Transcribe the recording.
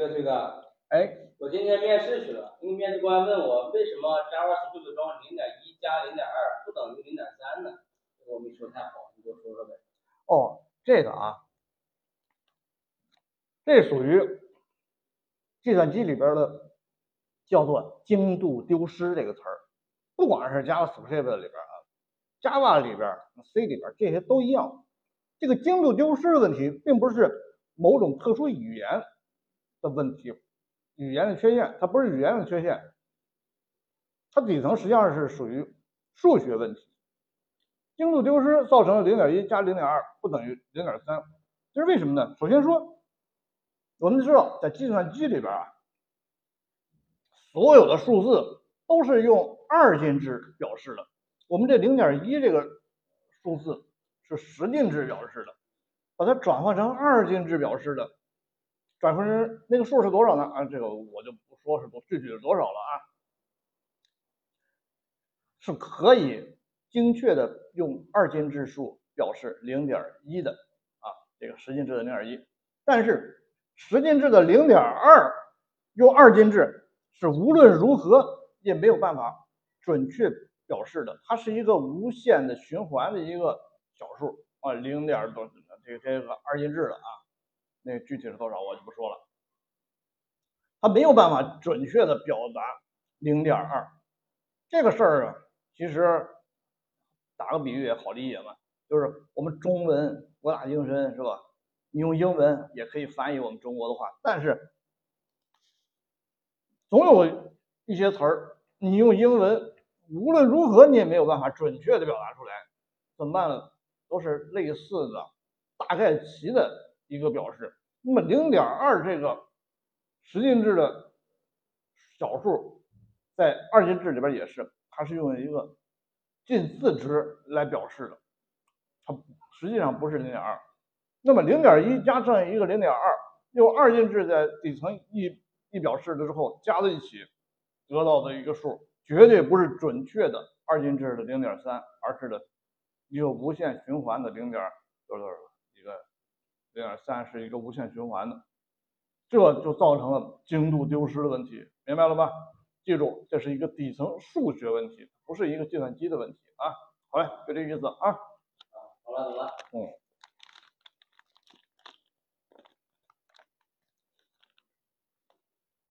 这个崔哥，哎，我今天面试去了，那个面试官问我为什么 Java 十六的装零点一加零点二不等于零点三呢？这个我没说太好，你给我说说呗。哦，这个啊，这属于计算机里边的叫做精度丢失这个词儿，不管是 JavaScript 里边啊，Java 里边、C 里边这些都一样。这个精度丢失的问题，并不是某种特殊语言的问题，语言的缺陷，它不是语言的缺陷，它底层实际上是属于数学问题。精度丢失造成了零点一加零点二不等于零点三，这是为什么呢？首先说，我们知道在计算机里边啊，所有的数字都是用二进制表示的，我们这零点一这个数字是十进制表示的，把它转换成二进制表示的，转换成那个数是多少呢？啊，这个我就不说是多具体是多少了啊，是可以精确的用二进制数表示零点一的啊，这个十进制的零点一，但是十进制的零点二用二进制是无论如何也没有办法准确表示的，它是一个无限的循环的一个。小数啊，零点多，这个这个二进制的啊，那具体是多少我就不说了。他没有办法准确的表达零点二这个事儿啊，其实打个比喻也好理解嘛，就是我们中文博大精深是吧？你用英文也可以翻译我们中国的话，但是总有一些词儿你用英文无论如何你也没有办法准确的表达出来，怎么办呢？都是类似的大概齐的一个表示。那么零点二这个十进制的小数，在二进制里边也是，它是用一个近似值来表示的，它实际上不是零点二。那么零点一加上一个零点二，用二进制在底层一一表示了之后，加在一起得到的一个数，绝对不是准确的二进制的零点三，而是的。一个无限循环的零点多少多少，一个零点三是一个无限循环的，这就造成了精度丢失的问题，明白了吧？记住，这是一个底层数学问题，不是一个计算机的问题啊。好嘞，就这意思啊。好了，走了。嗯。